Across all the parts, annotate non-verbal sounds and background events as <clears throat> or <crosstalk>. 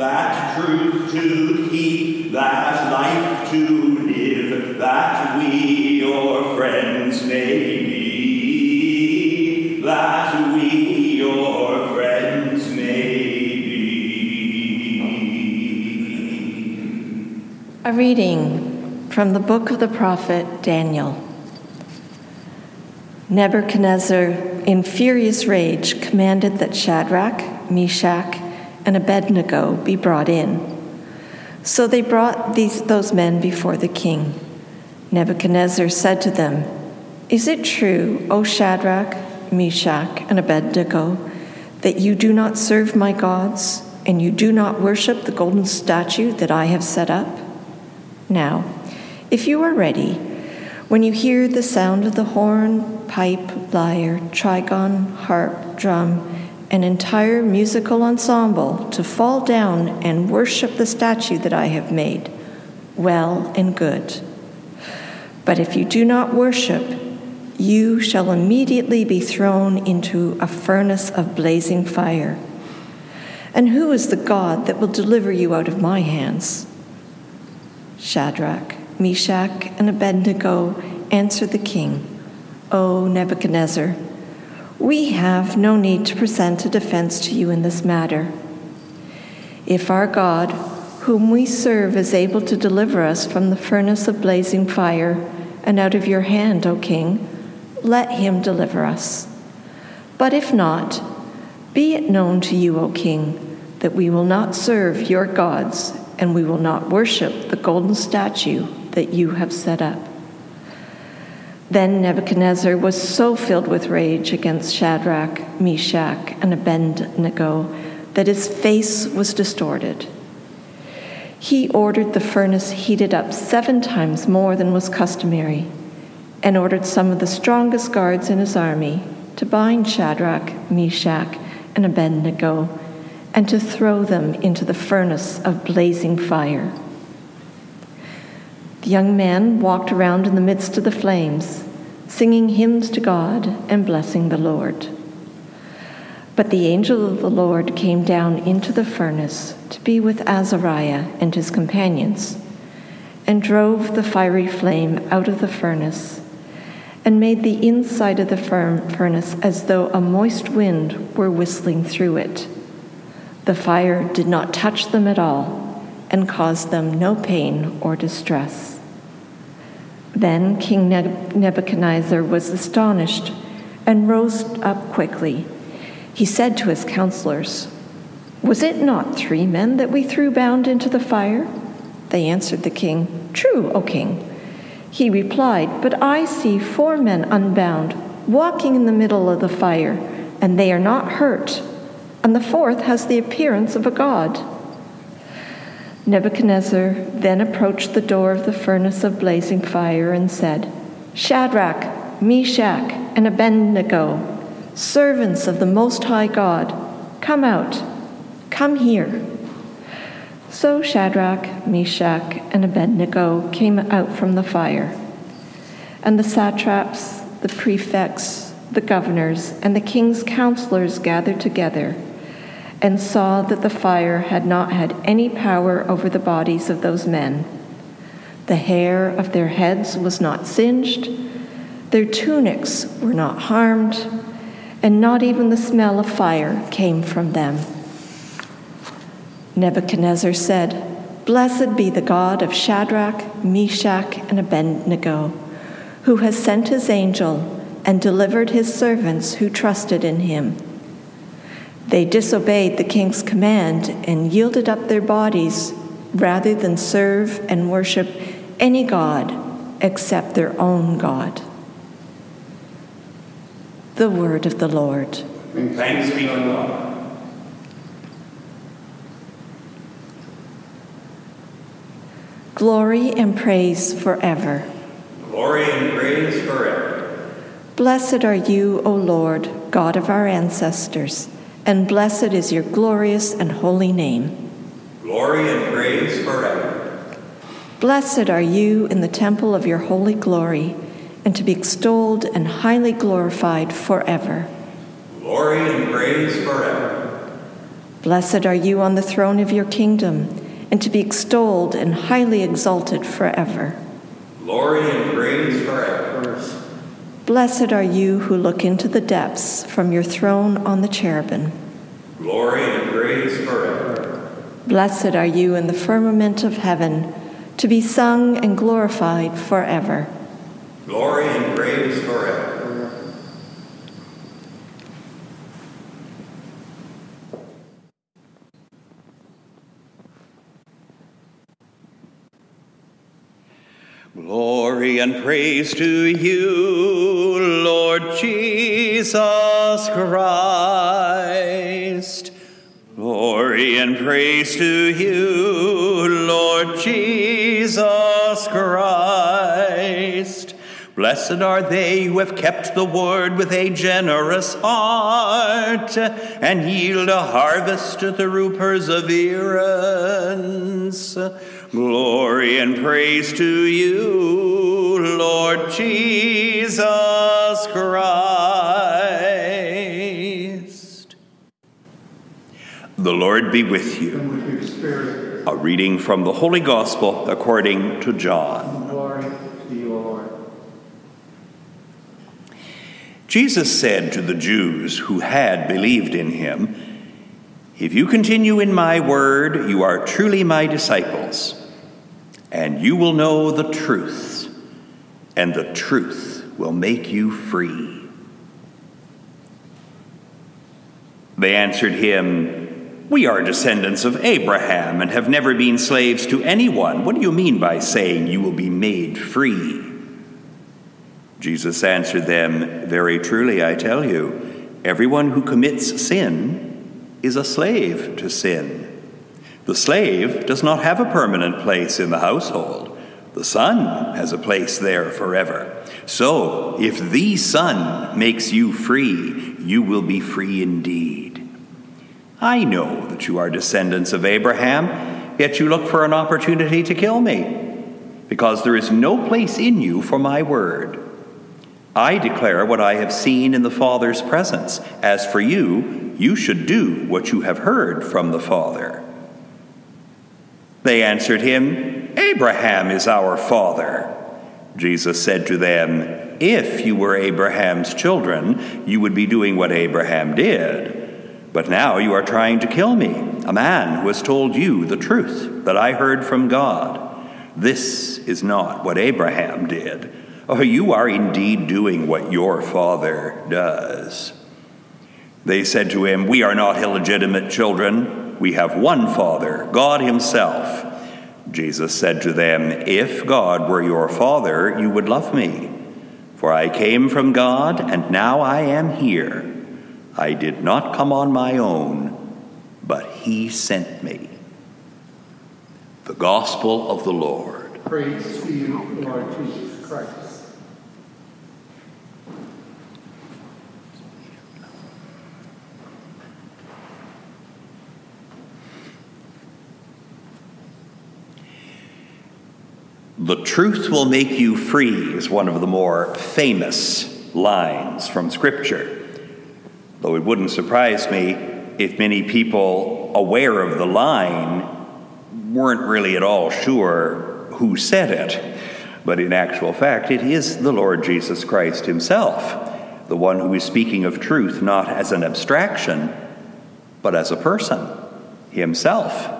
that truth to keep, that life to live, that we your friends may be, that we your friends may be. A reading from the book of the prophet Daniel. Nebuchadnezzar, in furious rage, commanded that Shadrach, Meshach, and Abednego be brought in. So they brought these, those men before the king. Nebuchadnezzar said to them, Is it true, O Shadrach, Meshach, and Abednego, that you do not serve my gods, and you do not worship the golden statue that I have set up? Now, if you are ready, when you hear the sound of the horn, pipe, lyre, trigon, harp, drum, an entire musical ensemble to fall down and worship the statue that I have made, well and good. But if you do not worship, you shall immediately be thrown into a furnace of blazing fire. And who is the God that will deliver you out of my hands? Shadrach, Meshach, and Abednego answered the king, O Nebuchadnezzar, we have no need to present a defense to you in this matter. If our God, whom we serve, is able to deliver us from the furnace of blazing fire and out of your hand, O king, let him deliver us. But if not, be it known to you, O king, that we will not serve your gods and we will not worship the golden statue that you have set up. Then Nebuchadnezzar was so filled with rage against Shadrach, Meshach, and Abednego that his face was distorted. He ordered the furnace heated up seven times more than was customary, and ordered some of the strongest guards in his army to bind Shadrach, Meshach, and Abednego, and to throw them into the furnace of blazing fire. The young man walked around in the midst of the flames, singing hymns to God and blessing the Lord. But the angel of the Lord came down into the furnace to be with Azariah and his companions, and drove the fiery flame out of the furnace, and made the inside of the furnace as though a moist wind were whistling through it. The fire did not touch them at all and caused them no pain or distress. Then King Nebuchadnezzar was astonished and rose up quickly. He said to his counselors, Was it not three men that we threw bound into the fire? They answered the king, True, O king. He replied, But I see four men unbound, walking in the middle of the fire, and they are not hurt, and the fourth has the appearance of a god. Nebuchadnezzar then approached the door of the furnace of blazing fire and said, Shadrach, Meshach, and Abednego, servants of the Most High God, come out, come here. So Shadrach, Meshach, and Abednego came out from the fire. And the satraps, the prefects, the governors, and the king's counselors gathered together and saw that the fire had not had any power over the bodies of those men. The hair of their heads was not singed, their tunics were not harmed, and not even the smell of fire came from them. Nebuchadnezzar said, Blessed be the God of Shadrach, Meshach, and Abednego, who has sent his angel and delivered his servants who trusted in him. They disobeyed the king's command and yielded up their bodies rather than serve and worship any god except their own God. The word of the Lord. Thanks be to God. Glory and praise forever. Glory and praise forever. Blessed are you, O Lord, God of our ancestors and blessed is your glorious and holy name. Glory and praise forever. Blessed are you in the temple of your holy glory, and to be extolled and highly glorified forever. Glory and praise forever. Blessed are you on the throne of your kingdom, and to be extolled and highly exalted forever. Glory and praise forever. Blessed are you who look into the depths from your throne on the cherubim. Glory and praise forever. Blessed are you in the firmament of heaven, to be sung and glorified forever. Glory and praise forever. Glory and praise to you, Lord Jesus Christ. Glory and praise to you, Lord Jesus Christ. Blessed are they who have kept the word with a generous heart and yield a harvest through perseverance. Glory and praise to you, Lord Jesus Christ. The Lord be with you. with. A reading from the Holy Gospel according to John. Glory to you, Lord. Jesus said to the Jews who had believed in him, If you continue in my word, you are truly my disciples, and you will know the truth, and the truth will make you free. They answered him, We are descendants of Abraham and have never been slaves to anyone. What do you mean by saying you will be made free? Jesus answered them, Very truly, I tell you, everyone who commits sin is a slave to sin. The slave does not have a permanent place in the household, the son has a place there forever. So, if the Son makes you free, you will be free indeed. I know that you are descendants of Abraham, yet you look for an opportunity to kill me, because there is no place in you for my word. I declare what I have seen in the Father's presence. As for you, you should do what you have heard from the Father. They answered him, Abraham is our father. Jesus said to them, If you were Abraham's children, you would be doing what Abraham did. But now you are trying to kill me, a man who has told you the truth that I heard from God. This is not what Abraham did. Oh, you are indeed doing what your father does. They said to him, We are not illegitimate children. We have one Father, God Himself. Jesus said to them, If God were your Father, you would love me. For I came from God, and now I am here. I did not come on my own, but He sent me. The Gospel of the Lord. Praise to you, Lord Jesus Christ. The truth will make you free is one of the more famous lines from Scripture. Though it wouldn't surprise me if many people aware of the line weren't really at all sure who said it. But in actual fact, it is the Lord Jesus Christ Himself, the one who is speaking of truth not as an abstraction, but as a person, Himself,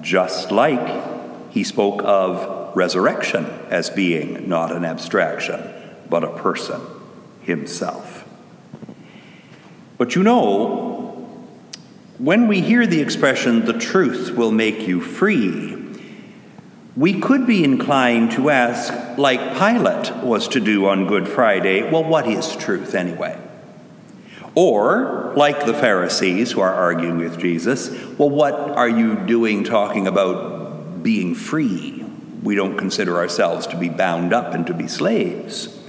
just like He spoke of resurrection as being not an abstraction, but a person, Himself. But you know, when we hear the expression, the truth will make you free, we could be inclined to ask, like Pilate was to do on Good Friday, well, what is truth anyway? Or, like the Pharisees who are arguing with Jesus, well, what are you doing talking about being free? We don't consider ourselves to be bound up and to be slaves.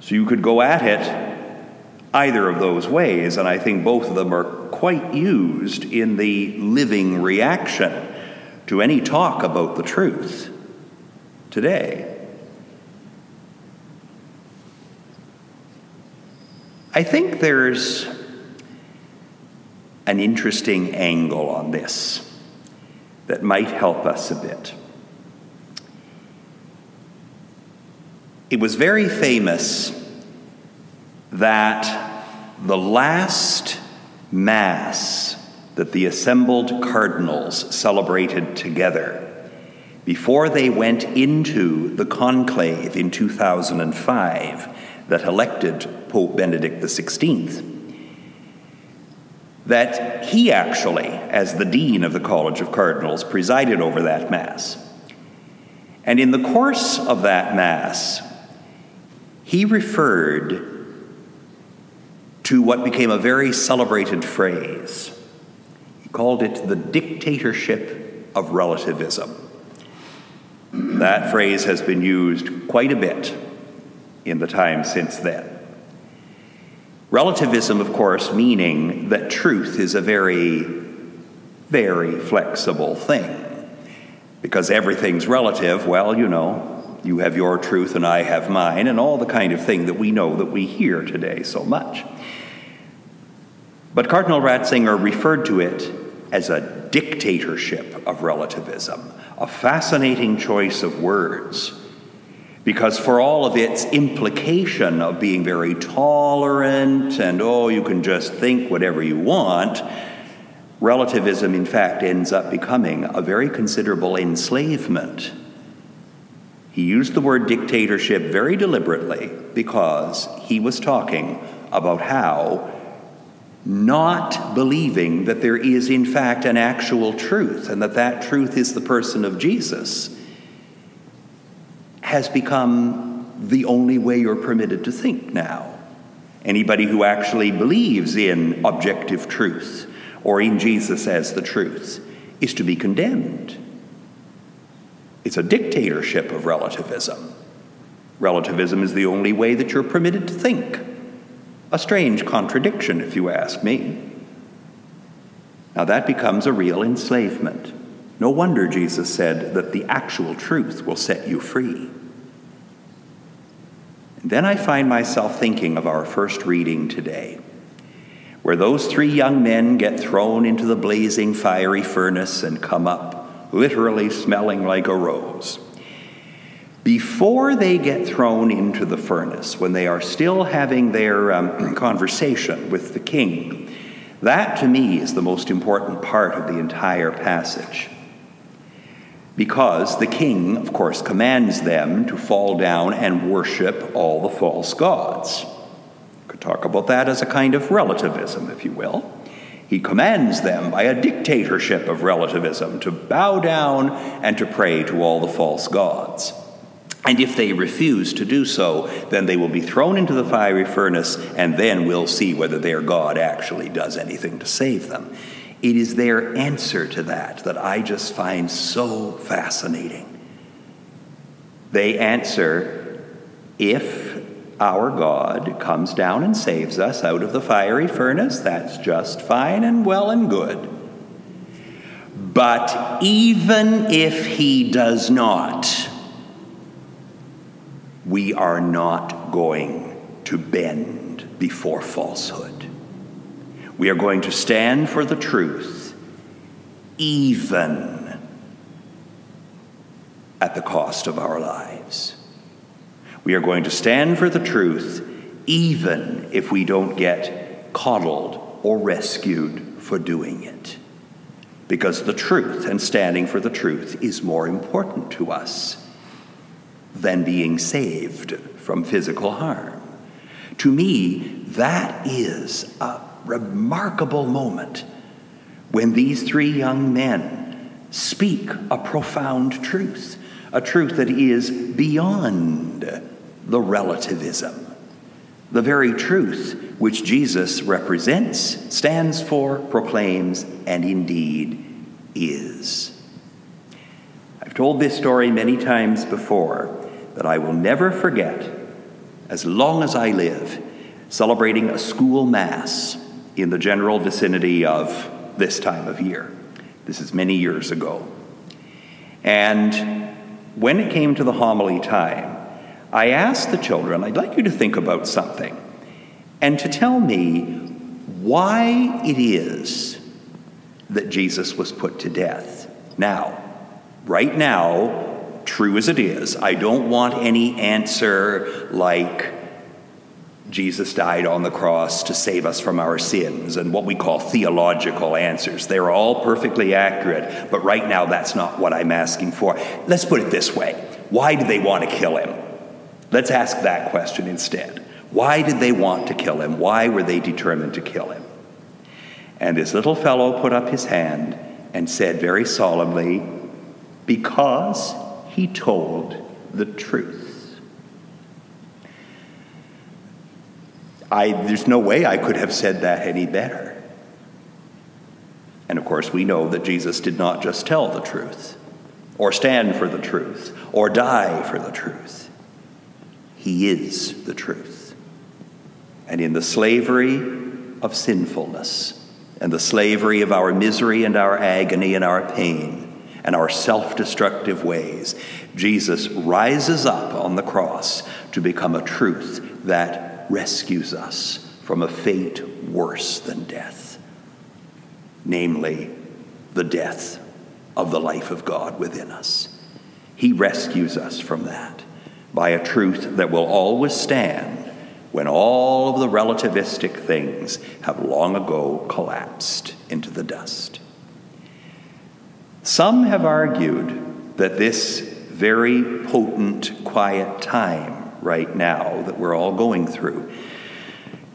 So you could go at it either of those ways, and I think both of them are quite used in the living reaction to any talk about the truth today. I think there's an interesting angle on this that might help us a bit. It was very famous that the last Mass that the assembled cardinals celebrated together before they went into the conclave in 2005 that elected Pope Benedict XVI, that he actually, as the Dean of the College of Cardinals, presided over that Mass. And in the course of that Mass, he referred to what became a very celebrated phrase. He called it the dictatorship of relativism. That phrase has been used quite a bit in the time since then. Relativism, of course, meaning that truth is a very, very flexible thing. Because everything's relative, well, you know, you have your truth and I have mine, and all the kind of thing that we know that we hear today so much. But Cardinal Ratzinger referred to it as a dictatorship of relativism, a fascinating choice of words. Because for all of its implication of being very tolerant and, oh, you can just think whatever you want, relativism, in fact, ends up becoming a very considerable enslavement. He used the word dictatorship very deliberately because he was talking about how not believing that there is, in fact, an actual truth and that that truth is the person of Jesus has become the only way you're permitted to think now. Anybody who actually believes in objective truth or in Jesus as the truth is to be condemned. It's a dictatorship of relativism. Relativism is the only way that you're permitted to think. A strange contradiction, if you ask me. Now that becomes a real enslavement. No wonder Jesus said that the actual truth will set you free. And then I find myself thinking of our first reading today, where those three young men get thrown into the blazing fiery furnace and come up, literally smelling like a rose before they get thrown into the furnace, when they are still having their um, <clears throat> conversation with the king, that to me is the most important part of the entire passage. Because the king, of course, commands them to fall down and worship all the false gods. Could talk about that as a kind of relativism, if you will. He commands them by a dictatorship of relativism to bow down and to pray to all the false gods. And if they refuse to do so, then they will be thrown into the fiery furnace, and then we'll see whether their God actually does anything to save them. It is their answer to that that I just find so fascinating. They answer, if our God comes down and saves us out of the fiery furnace, that's just fine and well and good. But even if he does not, we are not going to bend before falsehood. We are going to stand for the truth, even at the cost of our lives. We are going to stand for the truth, even if we don't get coddled or rescued for doing it. Because the truth and standing for the truth is more important to us than being saved from physical harm. To me, that is a remarkable moment when these three young men speak a profound truth, a truth that is beyond the relativism. The very truth which Jesus represents, stands for, proclaims, and indeed is. I've told this story many times before that I will never forget as long as I live, celebrating a school mass in the general vicinity of this time of year. This is many years ago. And when it came to the homily time, I asked the children, I'd like you to think about something and to tell me why it is that Jesus was put to death. Now, right now, true as it is, I don't want any answer like Jesus died on the cross to save us from our sins and what we call theological answers. They're all perfectly accurate, but right now that's not what I'm asking for. Let's put it this way Why did they want to kill him? Let's ask that question instead. Why did they want to kill him? Why were they determined to kill him? And this little fellow put up his hand and said very solemnly, Because he told the truth. I, there's no way I could have said that any better. And of course, we know that Jesus did not just tell the truth, or stand for the truth, or die for the truth. He is the truth. And in the slavery of sinfulness, and the slavery of our misery and our agony and our pain, and our self destructive ways, Jesus rises up on the cross to become a truth that rescues us from a fate worse than death, namely, the death of the life of God within us. He rescues us from that by a truth that will always stand when all of the relativistic things have long ago collapsed into the dust. Some have argued that this very potent, quiet time right now that we're all going through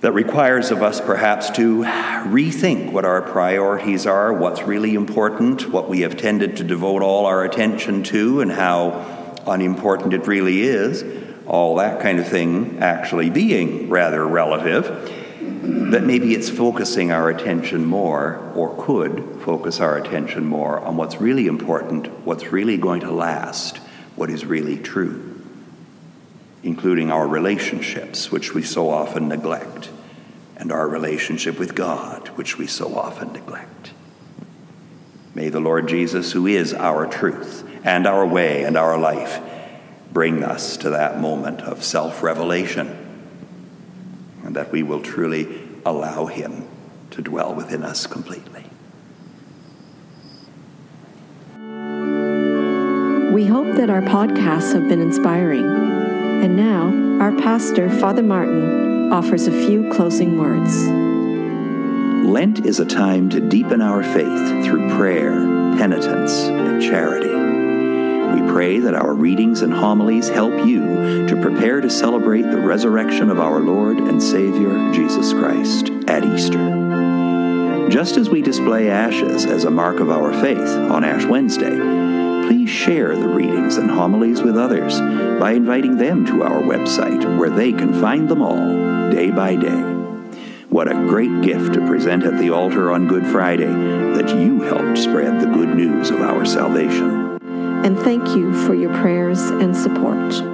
that requires of us perhaps to rethink what our priorities are, what's really important, what we have tended to devote all our attention to, and how unimportant it really is, all that kind of thing actually being rather relative, that maybe it's focusing our attention more, or could focus our attention more, on what's really important, what's really going to last, what is really true including our relationships, which we so often neglect, and our relationship with God, which we so often neglect. May the Lord Jesus, who is our truth and our way and our life, bring us to that moment of self revelation, and that we will truly allow Him to dwell within us completely. We hope that our podcasts have been inspiring. And now, our pastor, Father Martin, offers a few closing words. Lent is a time to deepen our faith through prayer, penitence, and charity. We pray that our readings and homilies help you to prepare to celebrate the resurrection of our Lord and Savior, Jesus Christ, at Easter. Just as we display ashes as a mark of our faith on Ash Wednesday, please share the readings and homilies with others by inviting them to our website where they can find them all day by day. What a great gift to present at the altar on Good Friday that you helped spread the good news of our salvation. And thank you for your prayers and support.